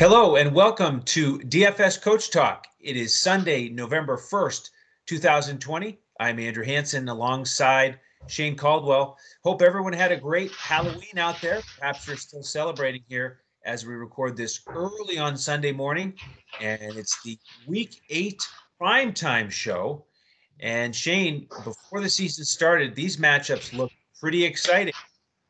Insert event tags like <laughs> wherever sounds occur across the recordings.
Hello and welcome to DFS Coach Talk. It is Sunday, November 1st, 2020. I'm Andrew Hanson alongside Shane Caldwell. Hope everyone had a great Halloween out there. Perhaps you're still celebrating here as we record this early on Sunday morning. And it's the week eight primetime show. And Shane, before the season started, these matchups look pretty exciting.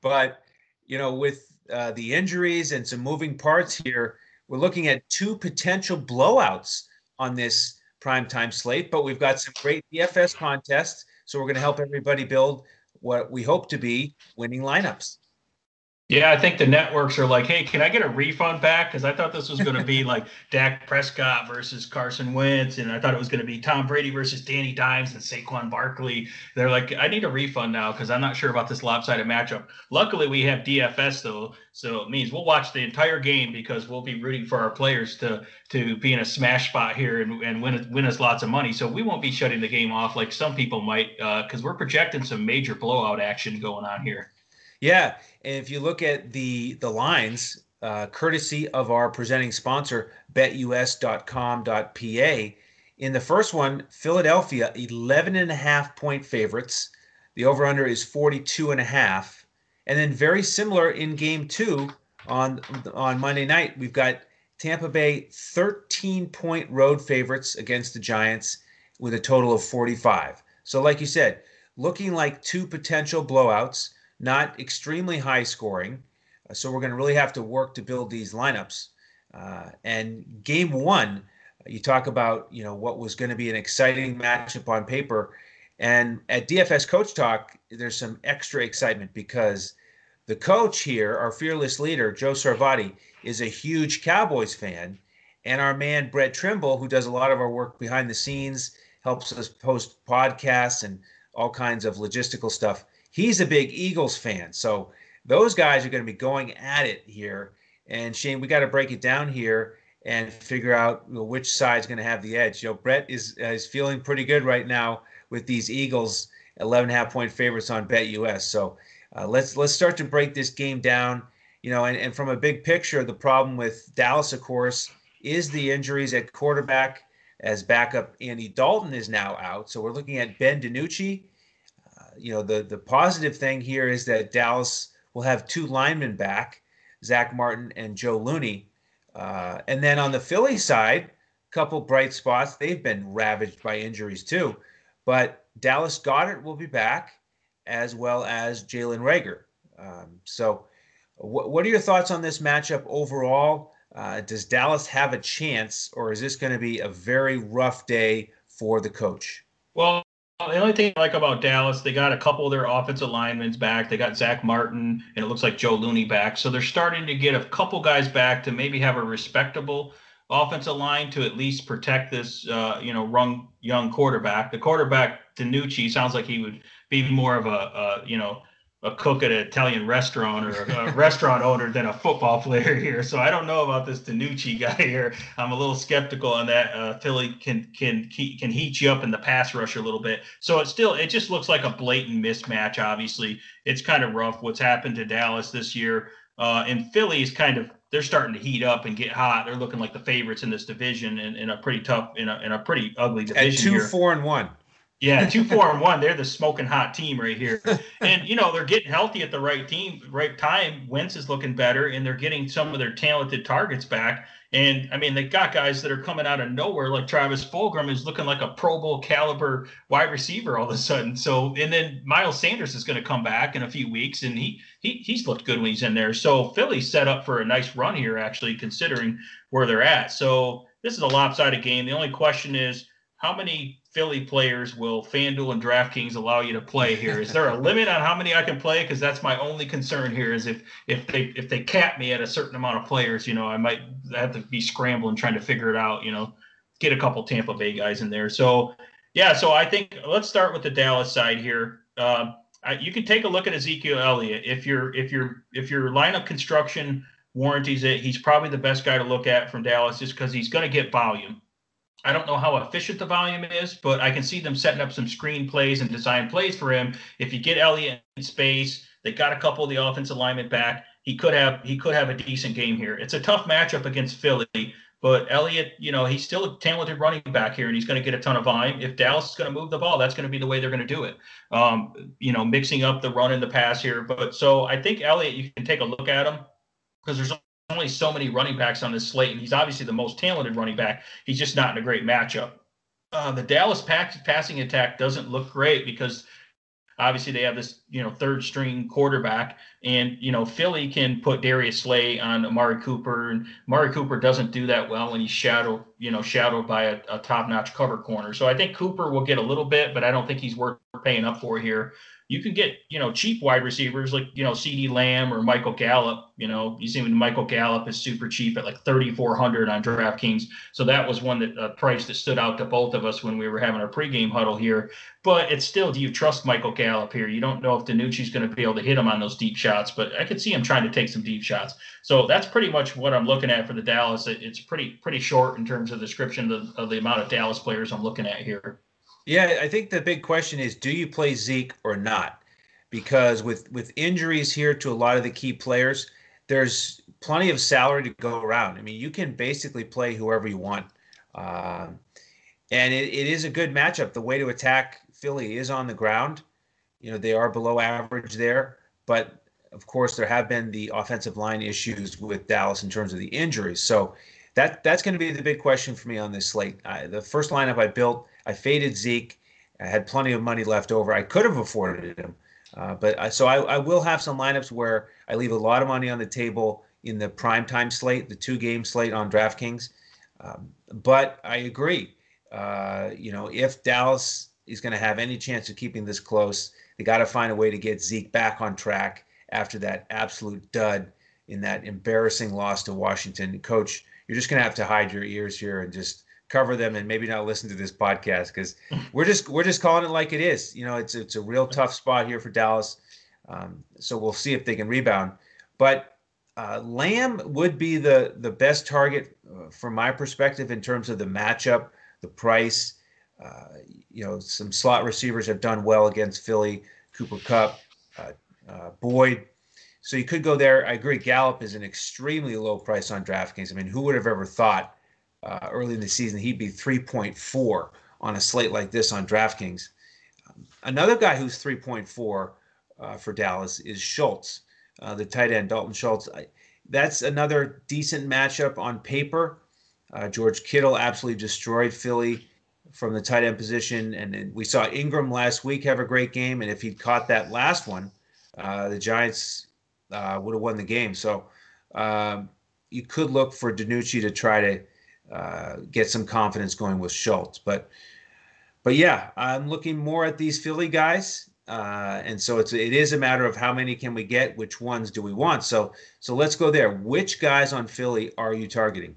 But, you know, with uh, the injuries and some moving parts here, we're looking at two potential blowouts on this primetime slate, but we've got some great DFS contests. So we're going to help everybody build what we hope to be winning lineups. Yeah, I think the networks are like, hey, can I get a refund back? Because I thought this was going to be <laughs> like Dak Prescott versus Carson Wentz, and I thought it was going to be Tom Brady versus Danny Dimes and Saquon Barkley. They're like, I need a refund now because I'm not sure about this lopsided matchup. Luckily, we have DFS though, so it means we'll watch the entire game because we'll be rooting for our players to to be in a smash spot here and, and win win us lots of money. So we won't be shutting the game off like some people might because uh, we're projecting some major blowout action going on here. Yeah, and if you look at the the lines, uh, courtesy of our presenting sponsor, betus.com.pa, in the first one, Philadelphia 11 and a half point favorites. The over under is 42 and a half. And then very similar in game 2 on on Monday night, we've got Tampa Bay 13 point road favorites against the Giants with a total of 45. So like you said, looking like two potential blowouts not extremely high scoring. Uh, so we're going to really have to work to build these lineups. Uh, and game one, you talk about you know what was going to be an exciting matchup on paper, and at DFS Coach Talk, there's some extra excitement because the coach here, our fearless leader Joe Sarvadi, is a huge Cowboys fan, and our man Brett Trimble, who does a lot of our work behind the scenes, helps us post podcasts and all kinds of logistical stuff he's a big Eagles fan. So those guys are going to be going at it here. And Shane, we got to break it down here and figure out you know, which side's going to have the edge. You know, Brett is is feeling pretty good right now with these Eagles 11 and a half point favorites on BetUS. So uh, let's let's start to break this game down. You know, and, and from a big picture, the problem with Dallas, of course, is the injuries at quarterback as backup Andy Dalton is now out. So we're looking at Ben DiNucci you know, the the positive thing here is that Dallas will have two linemen back, Zach Martin and Joe Looney. Uh, and then on the Philly side, a couple bright spots. They've been ravaged by injuries too. But Dallas Goedert will be back, as well as Jalen Reagor. Um, so, wh- what are your thoughts on this matchup overall? Uh, does Dallas have a chance, or is this going to be a very rough day for the coach? Well, the only thing I like about Dallas, they got a couple of their offensive linemen back. They got Zach Martin and it looks like Joe Looney back. So they're starting to get a couple guys back to maybe have a respectable offensive line to at least protect this, uh, you know, young young quarterback. The quarterback DiNucci sounds like he would be more of a, a you know a cook at an Italian restaurant or a, restaurant owner than a football player here. So I don't know about this DiNucci guy here. I'm a little skeptical on that. Uh, Philly can can can heat you up in the pass rush a little bit. So it still it just looks like a blatant mismatch. Obviously, it's kind of rough what's happened to Dallas this year. Uh, and is kind of they're starting to heat up and get hot. They're looking like the favorites in this division and in, in, a pretty tough in a in a pretty ugly division. At two, here. four, and one. Yeah, two, four, and one. They're the smoking hot team right here. <laughs> And you know they're getting healthy at the right team, right time. Wentz is looking better, and they're getting some of their talented targets back. And I mean, they got guys that are coming out of nowhere, like Travis Fulgham is looking like a Pro Bowl caliber wide receiver all of a sudden. So, and then Miles Sanders is going to come back in a few weeks, and he he he's looked good when he's in there. So Philly's set up for a nice run here, actually, considering where they're at. So this is a lopsided game. The only question is how many Philly players will FanDuel and DraftKings allow you to play here? Is there a <laughs> limit on how many I can play? Because that's my only concern here. Is if if they if they cap me at a certain amount of players, you know, I might have to be scrambling trying to figure it out. You know, get a couple Tampa Bay guys in there. So yeah, so I think let's start with the Dallas side here. Uh, you can take a look at Ezekiel Elliott if your if your if your lineup construction warranties it. He's probably the best guy to look at from Dallas just because he's going to get volume. I don't know how efficient the volume is, but I can see them setting up some screen plays and design plays for him. If you get Elliott in space, they got a couple of the offensive linemen back, he could have he could have a decent game here. It's a tough matchup against Philly, but Elliott, you know, he's still a talented running back here, and he's going to get a ton of volume. If Dallas is going to move the ball, that's going to be the way they're going to do it. Um, you know, mixing up the run and the pass here. But so I think Elliott, you can take a look at him because there's only so many running backs on this slate, and he's obviously the most talented running back. He's just not in a great matchup. Uh, the Dallas pack, passing attack doesn't look great because obviously they have this you know third string quarterback and you know philly can put darius slay on amari cooper and amari cooper doesn't do that well when he's shadowed you know shadowed by a, a top-notch cover corner so i think cooper will get a little bit but i don't think he's worth paying up for here you can get, you know, cheap wide receivers like, you know, CeeDee Lamb or Michael Gallup. You know, when Michael Gallup is super cheap at like 3,400 on DraftKings. So that was one that uh, price that stood out to both of us when we were having our pregame huddle here. But it's still, do you trust Michael Gallup here? You don't know if DiNucci's going to be able to hit him on those deep shots, but I could see him trying to take some deep shots. So that's pretty much what I'm looking at for the Dallas. It's pretty pretty short in terms of description of, of the amount of Dallas players I'm looking at here. Yeah, I think the big question is do you play Zeke or not? Because with with injuries here to a lot of the key players, there's plenty of salary to go around. I mean, you can basically play whoever you want. Um, and it, it is a good matchup. The way to attack Philly is on the ground. You know, they are below average there, but of course there have been the offensive line issues with Dallas in terms of the injuries. So that that's going to be the big question for me on this slate. I, the first lineup I built I faded Zeke. I had plenty of money left over. I could have afforded him, uh, but I, so I, I, will have some lineups where I leave a lot of money on the table in the prime time slate, the two game slate on DraftKings. Um, but I agree. Uh, you know, if Dallas is going to have any chance of keeping this close, they got to find a way to get Zeke back on track after that absolute dud in that embarrassing loss to Washington. Coach, you're just going to have to hide your ears here and just cover them and maybe not listen to this podcast because we're just we're just calling it like it is. You know, it's it's a real tough spot here for Dallas. Um, so we'll see if they can rebound. But uh, Lamb would be the the best target uh, from my perspective in terms of the matchup, the price. Uh, you know, some slot receivers have done well against Philly, Cooper Kupp, uh, uh, Boyd. So you could go there. I agree. Gallup is an extremely low price on DraftKings. I mean, who would have ever thought uh, early in the season, he'd be 3.4 on a slate like this on DraftKings. Another guy who's 3.4 uh, for Dallas is Schultz, uh, the tight end, Dalton Schultz. I, that's another decent matchup on paper. Uh, George Kittle absolutely destroyed Philly from the tight end position, and, and, we saw Engram last week have a great game. And if he'd caught that last one, uh, the Giants uh, would have won the game. So um, you could look for DiNucci to try to uh, get some confidence going with Schultz. But but yeah, I'm looking more at these Philly guys, uh, and so it's it is a matter of how many can we get, which ones do we want. So so let's go there. Which guys on Philly are you targeting?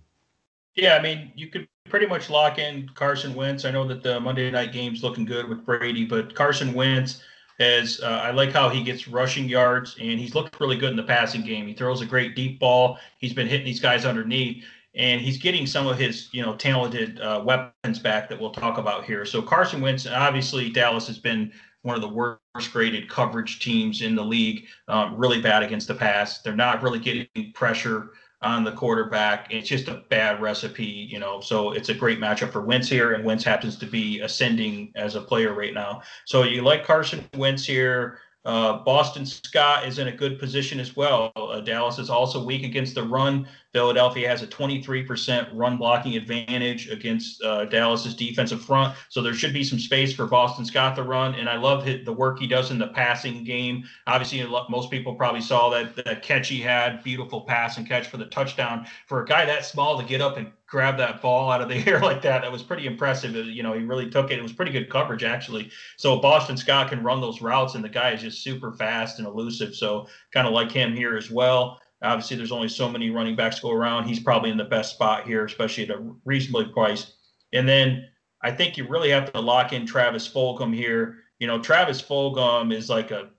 Yeah, I mean you could pretty much lock in Carson Wentz. I know that the Monday night game's looking good with Brady, but Carson Wentz. As uh, I like how he gets rushing yards and he's looked really good in the passing game. He throws a great deep ball. He's been hitting these guys underneath and he's getting some of his you know talented uh, weapons back that we'll talk about here. So Carson Wentz, obviously Dallas has been one of the worst graded coverage teams in the league, um, really bad against the pass. They're not really getting pressure on the quarterback. It's just a bad recipe, you know. So it's a great matchup for Wentz here, and Wentz happens to be ascending as a player right now. So you like Carson Wentz here. Uh, Boston Scott is in a good position as well. Uh, Dallas is also weak against the run. Philadelphia has a 23% run blocking advantage against uh, Dallas's defensive front. So there should be some space for Boston Scott to run. And I love the work he does in the passing game. Obviously, most people probably saw that, that catch he had, beautiful pass and catch for the touchdown. For a guy that small to get up and grab that ball out of the <laughs> air like that. That was pretty impressive. You know, he really took it. It was pretty good coverage actually. So Boston Scott can run those routes, and the guy is just super fast and elusive. So kind of like him here as well. Obviously, there's only so many running backs go around. He's probably in the best spot here, especially at a reasonably priced. And then I think you really have to lock in Travis Fulgham here. You know, Travis Fulgham is like a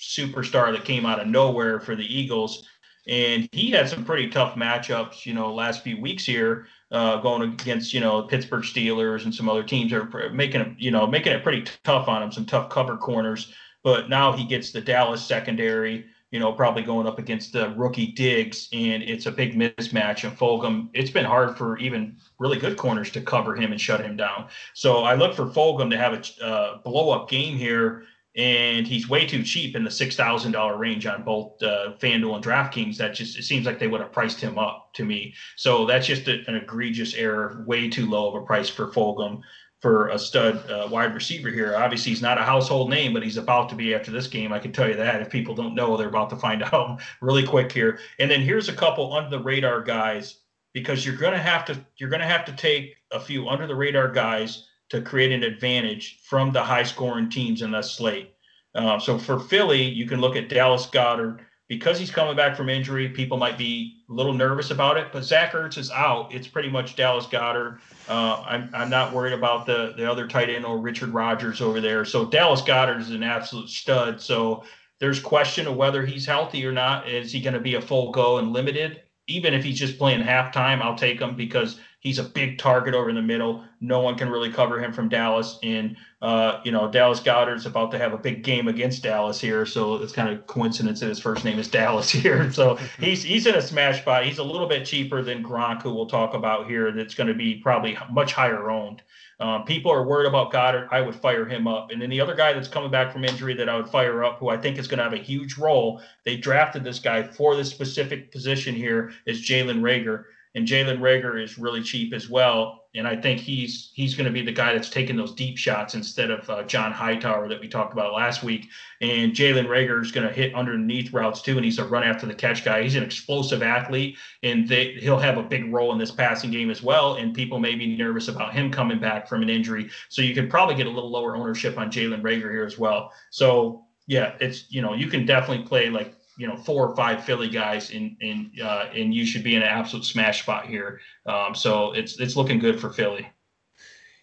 superstar that came out of nowhere for the Eagles. And he had some pretty tough matchups, you know, last few weeks here uh, going against you know Pittsburgh Steelers and some other teams are making it you know making it pretty tough on him, some tough cover corners. But now he gets the Dallas secondary. You know, probably going up against the rookie Diggs, and it's a big mismatch. And Fulgham, it's been hard for even really good corners to cover him and shut him down. So I look for Fulgham to have a uh, blow up game here, and he's way too cheap in the six thousand dollar range on both uh, FanDuel and DraftKings. That just it seems like they would have priced him up to me. So that's just a, an egregious error, way too low of a price for Fulgham for a stud uh, wide receiver here. Obviously, he's not a household name, but he's about to be after this game. I can tell you that. If people don't know, they're about to find <laughs> out really quick here. And then here's a couple under the radar guys because you're going to have to you're going to have to take a few under the radar guys to create an advantage from the high scoring teams in that slate. Uh, so for Philly, you can look at Dallas Goedert because he's coming back from injury. People might be a little nervous about it, but Zach Ertz is out. It's pretty much Dallas Goedert. Uh, I'm, I'm not worried about the the other tight end or Richard Rodgers over there. So Dallas Goedert is an absolute stud. So there's question of whether he's healthy or not. Is he going to be a full go and limited? Even if he's just playing halftime, I'll take him because He's a big target over in the middle. No one can really cover him from Dallas. And, uh, you know, Dallas Goedert's about to have a big game against Dallas here. So it's kind of coincidence that his first name is Dallas <laughs> here. So he's he's in a smash spot. He's a little bit cheaper than Gronk, who we'll talk about here. That's going to be probably much higher owned. Um, people are worried about Goedert. I would fire him up. And then the other guy that's coming back from injury that I would fire up, who I think is going to have a huge role, they drafted this guy for this specific position here, is Jalen Reagor and Jalen Reagor is really cheap as well. And I think he's he's going to be the guy that's taking those deep shots instead of uh, John Hightower that we talked about last week. And Jalen Reagor is going to hit underneath routes too, and he's a run after the catch guy. He's an explosive athlete, and they, he'll have a big role in this passing game as well. And people may be nervous about him coming back from an injury, so you can probably get a little lower ownership on Jalen Reagor here as well. So yeah, it's you know you can definitely play like you know four or five Philly guys, and and uh, and you should be in an absolute smash spot here. Um, so it's it's looking good for Philly.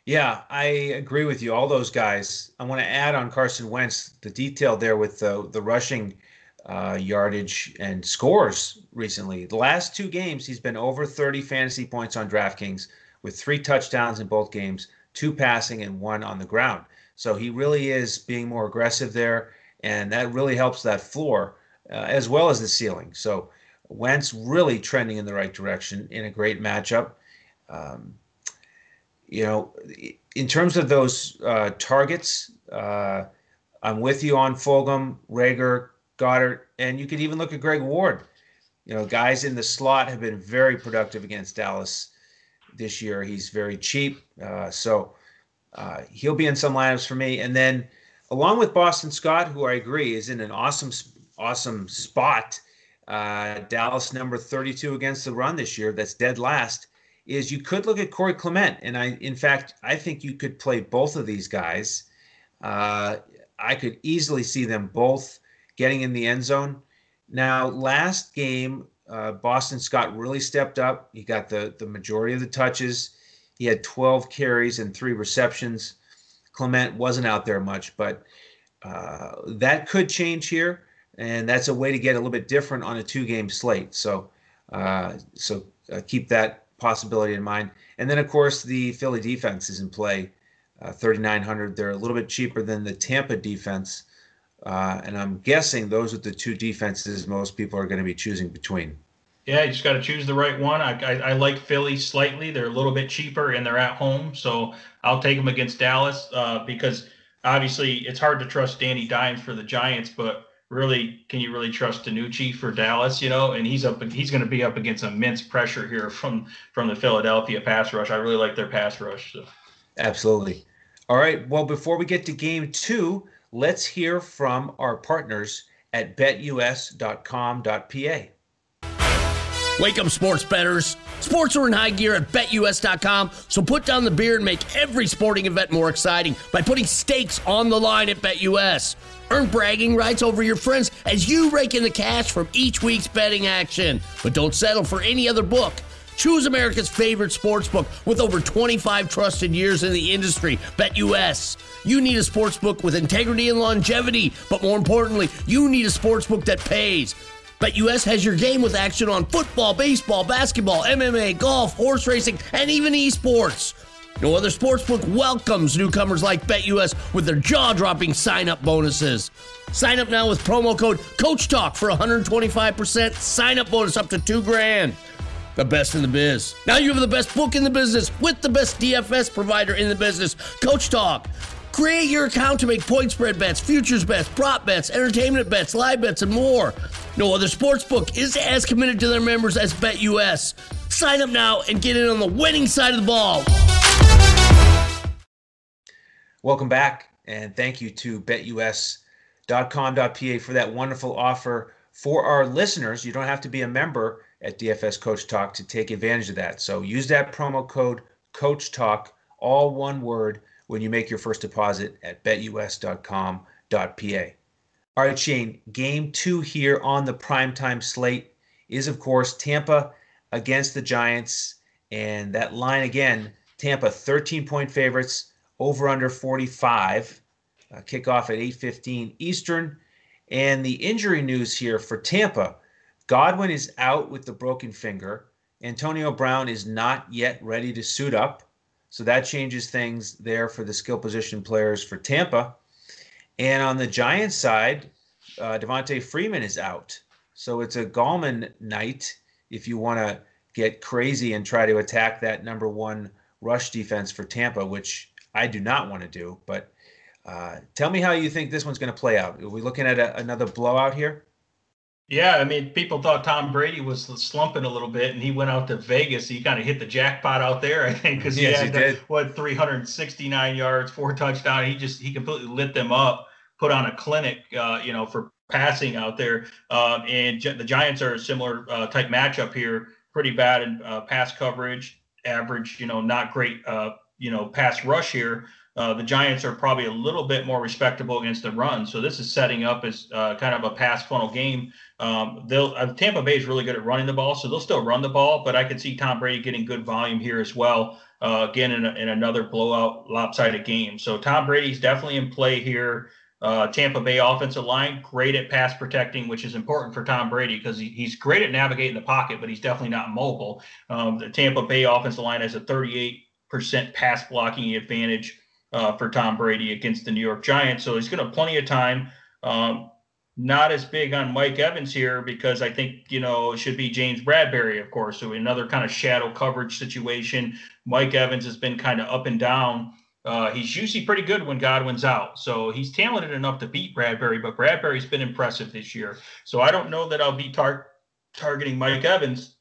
Yeah, I agree with you. All those guys. I want to add on Carson Wentz the detail there with the the rushing uh, yardage and scores recently. The last two games, he's been over 30 fantasy points on DraftKings with three touchdowns in both games, two passing and one on the ground. So he really is being more aggressive there, and that really helps that floor uh, as well as the ceiling. So Wentz really trending in the right direction in a great matchup. Um, you know, in terms of those uh, targets, uh, I'm with you on Fulgham, Reagor, Goedert, and you could even look at Greg Ward. You know, guys in the slot have been very productive against Dallas this year. He's very cheap, uh, so uh, he'll be in some lineups for me. And then, along with Boston Scott, who I agree is in an awesome awesome spot. Uh, Dallas number 32 against the run this year. That's dead last. Is you could look at Corey Clement, and I, in fact, I think you could play both of these guys. Uh, I could easily see them both getting in the end zone. Now, last game, uh, Boston Scott really stepped up. He got the the majority of the touches. He had 12 carries and three receptions. Clement wasn't out there much, but uh, that could change here and that's a way to get a little bit different on a two-game slate. So, uh, so uh, keep that possibility in mind. And then, of course, the Philly defense is in play, uh, 3,900. They're a little bit cheaper than the Tampa defense, uh, and I'm guessing those are the two defenses most people are going to be choosing between. Yeah, you just got to choose the right one. I, I, I, like Philly slightly. They're a little bit cheaper and they're at home, so I'll take them against Dallas uh, because obviously it's hard to trust Danny Dimes for the Giants, but really can you really trust DiNucci for Dallas? You know, and he's up he's going to be up against immense pressure here from from the Philadelphia pass rush. I really like their pass rush. So. Absolutely. All right. Well, before we get to game two, let's hear from our partners at betus.com.pa. Wake up, sports betters. Sports are in high gear at betus.com, so put down the beer and make every sporting event more exciting by putting stakes on the line at BetUS. Earn bragging rights over your friends as you rake in the cash from each week's betting action. But don't settle for any other book. Choose America's favorite sports book with over 25 trusted years in the industry, BetUS. You need a sports book with integrity and longevity, but more importantly, you need a sports book that pays. BetUS has your game with action on football, baseball, basketball, MMA, golf, horse racing, and even esports. No other sportsbook welcomes newcomers like BetUS with their jaw-dropping sign-up bonuses. Sign up now with promo code Coach Talk for 125% sign-up bonus up to two grand. The best in the biz. Now you have the best book in the business with the best DFS provider in the business, Coach Talk. Create your account to make point spread bets, futures bets, prop bets, entertainment bets, live bets, and more. No other sportsbook is as committed to their members as BetUS. Sign up now and get in on the winning side of the ball. Welcome back, and thank you to betus.com.pa for that wonderful offer for our listeners. You don't have to be a member at DFS Coach Talk to take advantage of that. So use that promo code Coach Talk, all one word when you make your first deposit at betus.com.pa. All right, Shane, game two here on the primetime slate is, of course, Tampa against the Giants. And that line again, Tampa 13 point favorites, over under 45. Uh, kickoff at 8:15 Eastern. And the injury news here for Tampa, Godwin is out with the broken finger. Antonio Brown is not yet ready to suit up. So that changes things there for the skill position players for Tampa. And on the Giants side, uh, Devonta Freeman is out. So it's a Gallman night if you want to get crazy and try to attack that number one rush defense for Tampa, which I do not want to do. But uh, tell me how you think this one's going to play out. Are we looking at a, another blowout here? Yeah, I mean, people thought Tom Brady was slumping a little bit, and he went out to Vegas. He kind of hit the jackpot out there, I think, because he yes, had he did. what 369 yards, four touchdowns. He just he completely lit them up, put on a clinic, uh, you know, for passing out there. Um, and the Giants are a similar uh, type matchup here, pretty bad in uh, pass coverage, average, you know, not great, uh, you know, pass rush here. Uh, the Giants are probably a little bit more respectable against the run. So this is setting up as uh, kind of a pass funnel game. Um, they'll uh, Tampa Bay is really good at running the ball, so they'll still run the ball. But I could see Tom Brady getting good volume here as well. Uh, again, in, a, in, another blowout, lopsided game. So Tom Brady's definitely in play here. Uh, Tampa Bay offensive line, great at pass protecting, which is important for Tom Brady because he, he's great at navigating the pocket, but he's definitely not mobile. Um, the Tampa Bay offensive line has a 38% pass blocking advantage uh, for Tom Brady against the New York Giants. So he's going to have plenty of time. Um, not as big on Mike Evans here because I think, you know, it should be James Bradberry, of course. So another kind of shadow coverage situation. Mike Evans has been kind of up and down. Uh, he's usually pretty good when Godwin's out. So he's talented enough to beat Bradberry, but Bradberry's been impressive this year. So I don't know that I'll be tar- targeting Mike Evans,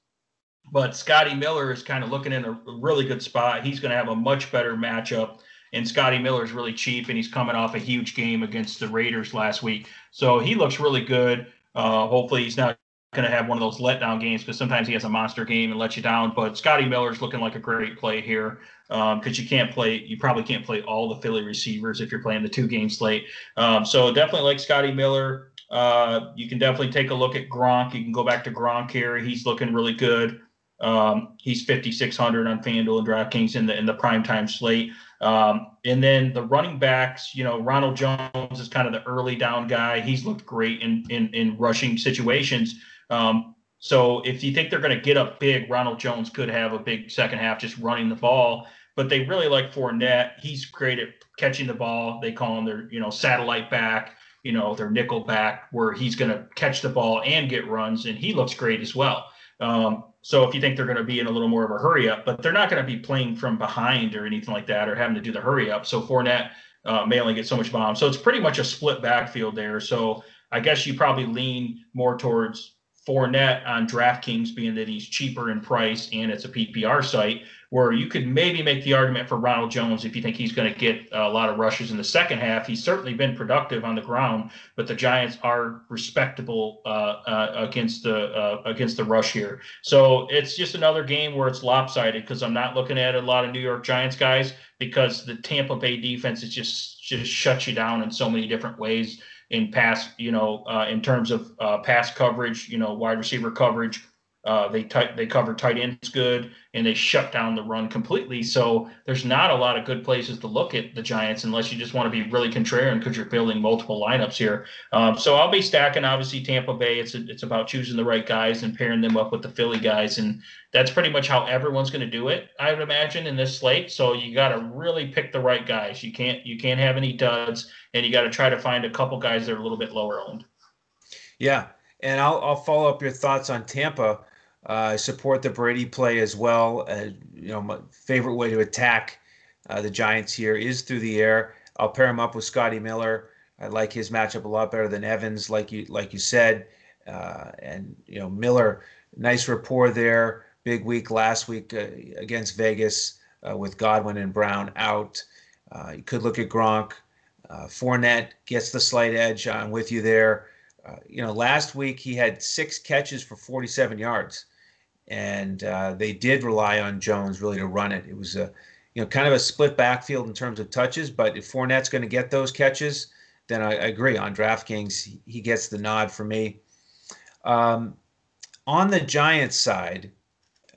but Scotty Miller is kind of looking in a really good spot. He's going to have a much better matchup and Scotty Miller is really cheap, and he's coming off a huge game against the Raiders last week. So he looks really good. Uh, hopefully, he's not going to have one of those letdown games because sometimes he has a monster game and lets you down. But Scotty Miller's looking like a great play here because um, you can't play, you probably can't play all the Philly receivers if you're playing the two game slate. Um, so definitely like Scotty Miller. Uh, you can definitely take a look at Gronk. You can go back to Gronk here. He's looking really good. Um, he's 5,600 on FanDuel and DraftKings in the in the primetime slate. Um, and then the running backs, you know, Ronald Jones is kind of the early down guy. He's looked great in in, in rushing situations. Um, so if you think they're going to get up big, Ronald Jones could have a big second half just running the ball. But they really like Fournette. He's great at catching the ball. They call him their, you know, satellite back, you know, their nickel back, where he's going to catch the ball and get runs, and he looks great as well. Um, so if you think they're going to be in a little more of a hurry up, but they're not going to be playing from behind or anything like that, or having to do the hurry up. So Fournette uh, may only get so much bomb. So it's pretty much a split backfield there. So I guess you probably lean more towards Fournette on DraftKings, being that he's cheaper in price and it's a PPR site, where you could maybe make the argument for Ronald Jones if you think he's going to get a lot of rushes in the second half. He's certainly been productive on the ground, but the Giants are respectable uh, uh, against the uh, against the rush here. So it's just another game where it's lopsided because I'm not looking at a lot of New York Giants guys because the Tampa Bay defense is just just shuts you down in so many different ways in pass, you know, uh, in terms of uh, pass coverage, you know, wide receiver coverage Uh, they tight, they cover tight ends good, and they shut down the run completely. So there's not a lot of good places to look at the Giants unless you just want to be really contrarian because you're building multiple lineups here. Um, so I'll be stacking obviously Tampa Bay. It's a, it's about choosing the right guys and pairing them up with the Philly guys, and that's pretty much how everyone's going to do it. I would imagine in this slate. So you got to really pick the right guys. You can't you can't have any duds, and you got to try to find a couple guys that are a little bit lower owned. Yeah, and I'll I'll follow up your thoughts on Tampa. I uh, support the Brady play as well. Uh, you know, my favorite way to attack uh, the Giants here is through the air. I'll pair him up with Scotty Miller. I like his matchup a lot better than Evans, like you like you said. Uh, and you know, Miller, nice rapport there. Big week last week uh, against Vegas uh, with Godwin and Brown out. you could look at Gronk. Fournette gets the slight edge. I'm with you there. you know, last week he had six catches for 47 yards and uh, they did rely on Jones really to run it. It was a you know kind of a split backfield in terms of touches, but if Fournette's going to get those catches, then I, I, agree on DraftKings he gets the nod for me. Um, on the Giants side,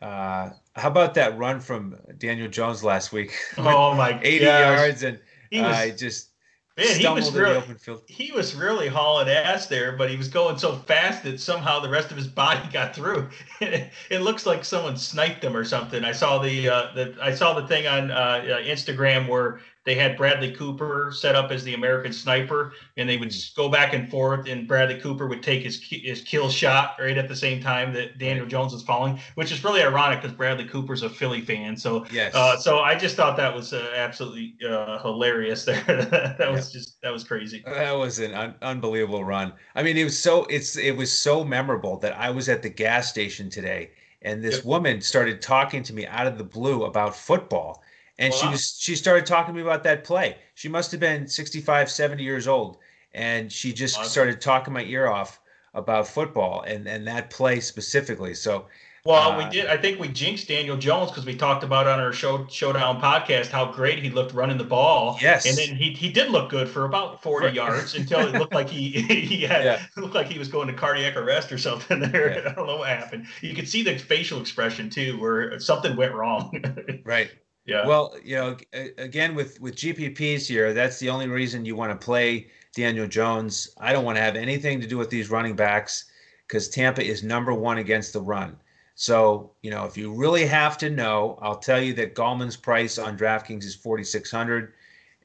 uh, how about that run from Daniel Jones last week? <laughs> Oh my, 80 gosh. yards and he was, uh, just Man, he was really he was really hauling ass there, but he was going so fast that somehow the rest of his body got through. <laughs> it looks like someone sniped him or something. I saw the uh, the I saw the thing on uh, Instagram where they had Bradley Cooper set up as the American sniper, and they would mm-hmm. go back and forth, and Bradley Cooper would take his his kill shot right at the same time that Daniel Jones was falling, which is really ironic because Bradley Cooper's a Philly fan. So yes. Uh, so I just thought that was uh, absolutely uh, hilarious. <laughs> There, that was just that was crazy. That was an un- unbelievable run. I mean, it was so it's it was so memorable that I was at the gas station today, and this yep. woman started talking to me out of the blue about football and she was she started talking to me about that play. She must have been 65 70 years old. And she just awesome. started talking my ear off about football and and that play specifically. So well uh, we did i think we jinxed daniel jones because we talked about on our show showdown podcast how great he looked running the ball. Yes. And then he, he did look good for about 40 yards until it looked like he <laughs> he had <laughs> yeah. <laughs> looked like he was going to cardiac arrest or something there. Yeah. i don't know what happened. You could see the facial expression too where something went wrong. Right yeah. Well, you know, again with with GPPs here, that's the only reason you want to play Daniel Jones. I don't want to have anything to do with these running backs because Tampa is number one against the run. So, you know, if you really have to know, I'll tell you that Gallman's price on DraftKings is 4,600,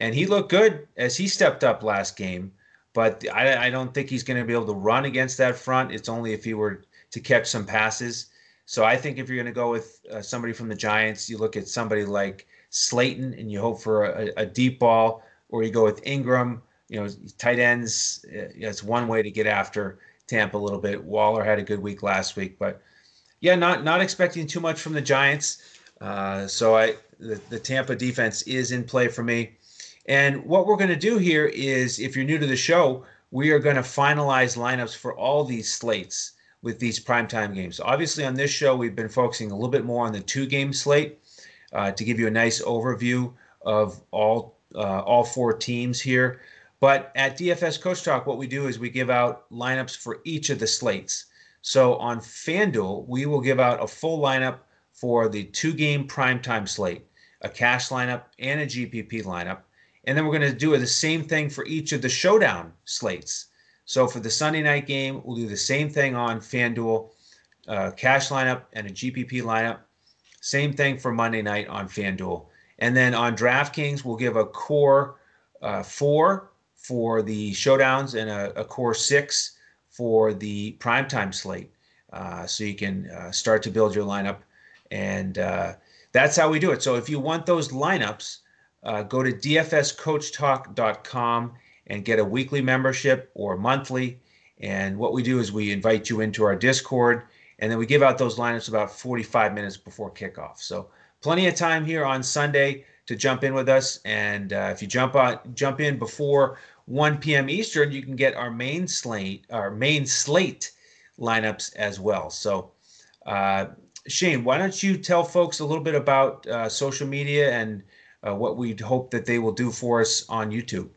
and he looked good as he stepped up last game. But I, I don't think he's going to be able to run against that front. It's only if he were to catch some passes. So I think if you're going to go with uh, somebody from the Giants, you look at somebody like Slayton and you hope for a, a deep ball, or you go with Engram. You know, tight ends. Uh, it's one way to get after Tampa a little bit. Waller had a good week last week, but yeah, not not expecting too much from the Giants. Uh, so I the, the Tampa defense is in play for me. And what we're going to do here is, if you're new to the show, we are going to finalize lineups for all these slates with these primetime games. Obviously, on this show, we've been focusing a little bit more on the two game slate uh, to give you a nice overview of all uh, all four teams here. But at DFS Coach Talk, what we do is we give out lineups for each of the slates. So on FanDuel, we will give out a full lineup for the two game primetime slate, a cash lineup, and a GPP lineup. And then we're going to do the same thing for each of the showdown slates. So for the Sunday night game, we'll do the same thing on FanDuel, uh, cash lineup and a GPP lineup. Same thing for Monday night on FanDuel. And then on DraftKings, we'll give a core uh, four for the showdowns and a, a, core six for the primetime slate. Uh, so you can uh, start to build your lineup. And uh, that's how we do it. So if you want those lineups, uh, go to dfscoachtalk.com and get a weekly membership or monthly. And what we do is we invite you into our Discord, and then we give out those lineups about 45 minutes before kickoff. So plenty of time here on Sunday to jump in with us. And uh, if you jump on, jump in before 1 p.m. Eastern, you can get our main slate, our main slate lineups as well. So, uh, Shane, why don't you tell folks a little bit about uh, social media and uh, what we hope that they will do for us on YouTube?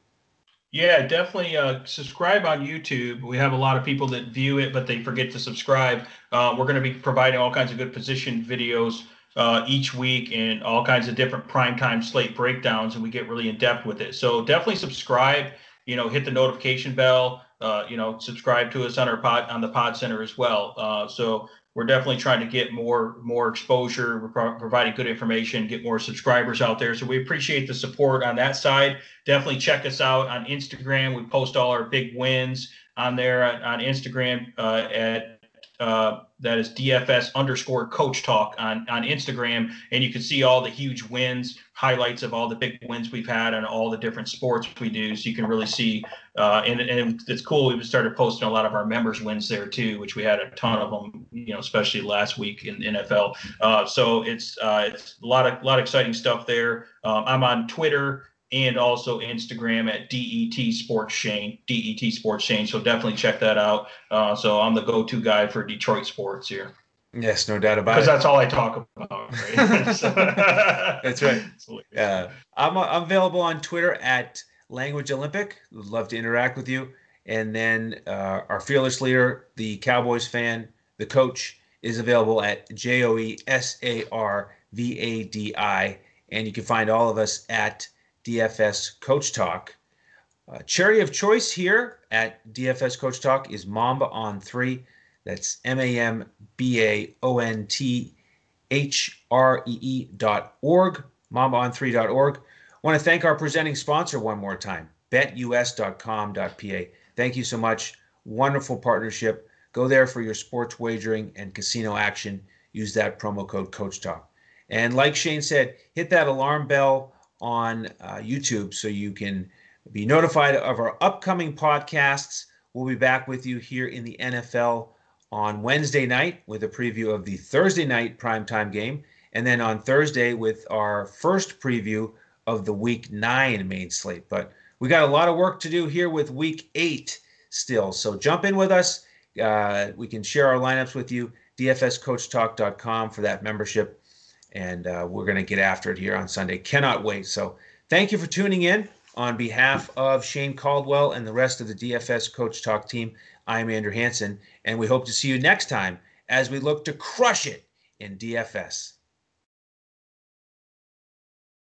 Yeah, definitely uh, subscribe on YouTube. We have a lot of people that view it, but they forget to subscribe. Uh, we're going to be providing all kinds of good position videos uh, each week and all kinds of different primetime slate breakdowns, and we get really in depth with it. So definitely subscribe. You know, hit the notification bell. Uh, you know, subscribe to us on our pod on the Pod Center as well. Uh, so we're definitely trying to get more more exposure. We're pro- providing good information, get more subscribers out there. So we appreciate the support on that side. Definitely check us out on Instagram. We post all our big wins on there on Instagram uh, at uh, that is DFS underscore coach talk on, on Instagram. And you can see all the huge wins, highlights of all the big wins we've had on all the different sports we do. So you can really see, uh, and, and it's cool. We've started posting a lot of our members wins there too, which we had a ton of them, you know, especially last week in NFL. Uh, so it's, uh, it's a lot of, lot of exciting stuff there. Um, I'm on Twitter and also Instagram at DET Sports Shane, DET Sports Shane. So definitely check that out. Uh, so I'm the go-to guy for Detroit sports here. Yes, no doubt about it. Because that's all I talk about. Right? <laughs> <laughs> that's right. Uh, I'm, I'm available on Twitter at Language Olympic. Would love to interact with you. And then uh, our fearless leader, the Cowboys fan, the coach, is available at J O E S A R V A D I. And you can find all of us at DFS Coach Talk. Uh, cherry of choice here at DFS Coach Talk is Mamba on three. That's M A M B A O N T H R E E dot org, mambaon3.org. I want to thank our presenting sponsor one more time, betus.com.pa. Thank you so much. Wonderful partnership. Go there for your sports wagering and casino action. Use that promo code Coach Talk. And like Shane said, hit that alarm bell on uh, YouTube so you can be notified of our upcoming podcasts. We'll be back with you here in the NFL on Wednesday night with a preview of the Thursday night primetime game, and then on Thursday with our first preview of the Week 9 main slate. But we got a lot of work to do here with Week 8 still. So jump in with us. Uh, we can share our lineups with you. DFSCoachTalk.com for that membership and uh, we're going to get after it here on Sunday. Cannot wait. So thank you for tuning in. On behalf of Shane Caldwell and the rest of the DFS Coach Talk team, I'm Andrew Hanson, and we hope to see you next time as we look to crush it in DFS.